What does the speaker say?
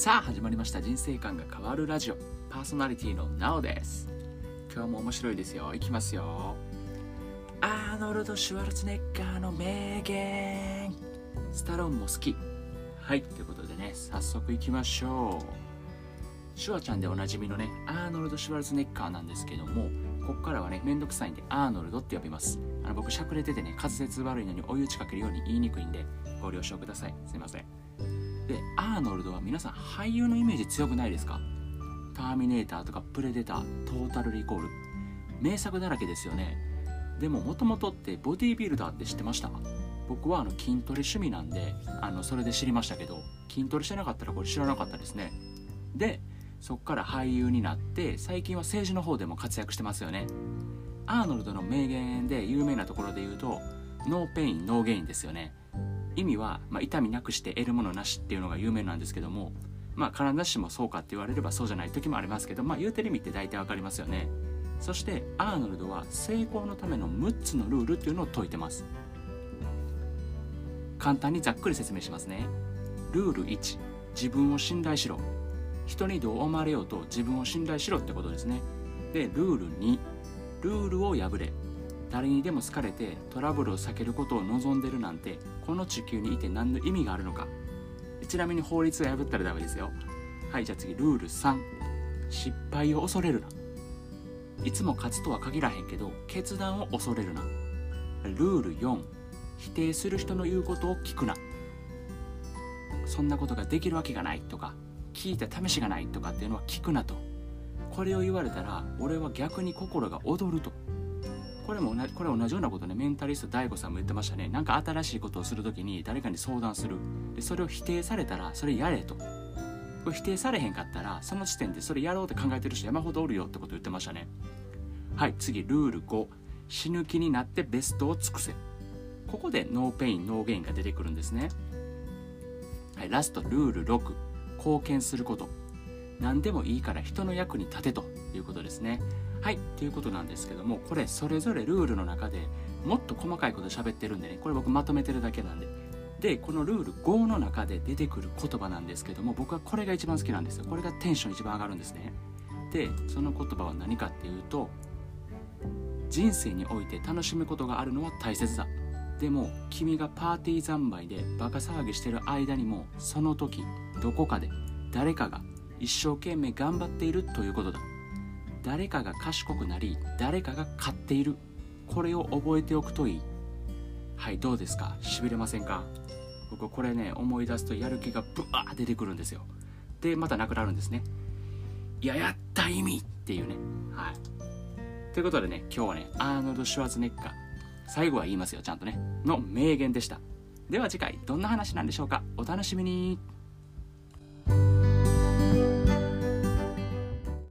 さあ始まりました。人生観が変わるラジオ。パーソナリティのなおです。今日も面白いですよ。いきますよ。アーノルド・シュワルツネッガーの名言。スタロンも好き。はいということでね早速いきましょう。シュワちゃんでおなじみのねアーノルド・シュワルツネッガーなんですけどもこっからはねめんどくさいんでアーノルドって呼びます。あの僕しゃくれててね滑舌悪いのに追い打ちかけるように言いにくいんでご了承ください。すいません。でアーノルドは皆さん俳優のイメージ強くないですか？ターミネーターとかプレデタートータルリコール。名作だらけですよね。でももともとってボディービルダーって知ってました？僕はあの筋トレ趣味なんであのそれで知りましたけど筋トレしてなかったらこれ知らなかったですね。でそっから俳優になって最近は政治の方でも活躍してますよね。アーノルドの名言で有名なところで言うとNo pain no gain ですよね。意味は、まあ、痛みなくして得るものなしっていうのが有名なんですけどもまあ必ずしもそうかって言われればそうじゃない時もありますけどまあ言うてる意味って大体わかりますよね。そしてアーノルドは成功のための6つのルールっていうのを説いてます。簡単にざっくり説明しますね。ルール1自分を信頼しろ。人にどう思われようと自分を信頼しろってことですね。でルール2ルールを破れ。誰にでも好かれてトラブルを避けることを望んでるなんてこの地球にいて何の意味があるのか。ちなみに法律を破ったらダメですよ。はいじゃあ次ルール3失敗を恐れるな。いつも勝つとは限らへんけど決断を恐れるな。ルール4否定する人の言うことを聞くな。そんなことができるわけがないとか聞いた試しがないとかっていうのは聞くなと。これを言われたら俺は逆に心が躍ると。これも同じこれ同じようなことねメンタリスト DAIGO さんも言ってましたね。なんか新しいことをする時に誰かに相談する。でそれを否定されたらそれやれと。これ否定されへんかったらその時点でそれやろうって考えてる人山ほどおるよってこと言ってましたね。はい次ルール5死ぬ気になってベストを尽くせ。ここで No pain no gain が出てくるんですね。はいラストルール6貢献すること。何でもいいから人の役に立てということですね。はいということなんですけどもこれそれぞれルールの中でもっと細かいこと喋ってるんでねこれ僕まとめてるだけなんで。でこのルール5の中で出てくる言葉なんですけども僕はこれが一番好きなんですよ。これがテンション一番上がるんですね。でその言葉は何かっていうと人生において楽しむことがあるのは大切だ。でも君がパーティー三昧でバカ騒ぎしてる間にもその時どこかで誰かが一生懸命頑張っているということだ。誰かが賢くなり誰かが勝っている。これを覚えておくといい。はいどうですか？しびれませんか？僕これね思い出すとやる気がブワー出てくるんですよ。でまたなくなるんですね。いややった意味っていうね。はい。ということでね今日はねアーノルド・シュワーツネッカー最後は言いますよちゃんとね。の名言でした。では次回どんな話なんでしょうか？お楽しみに。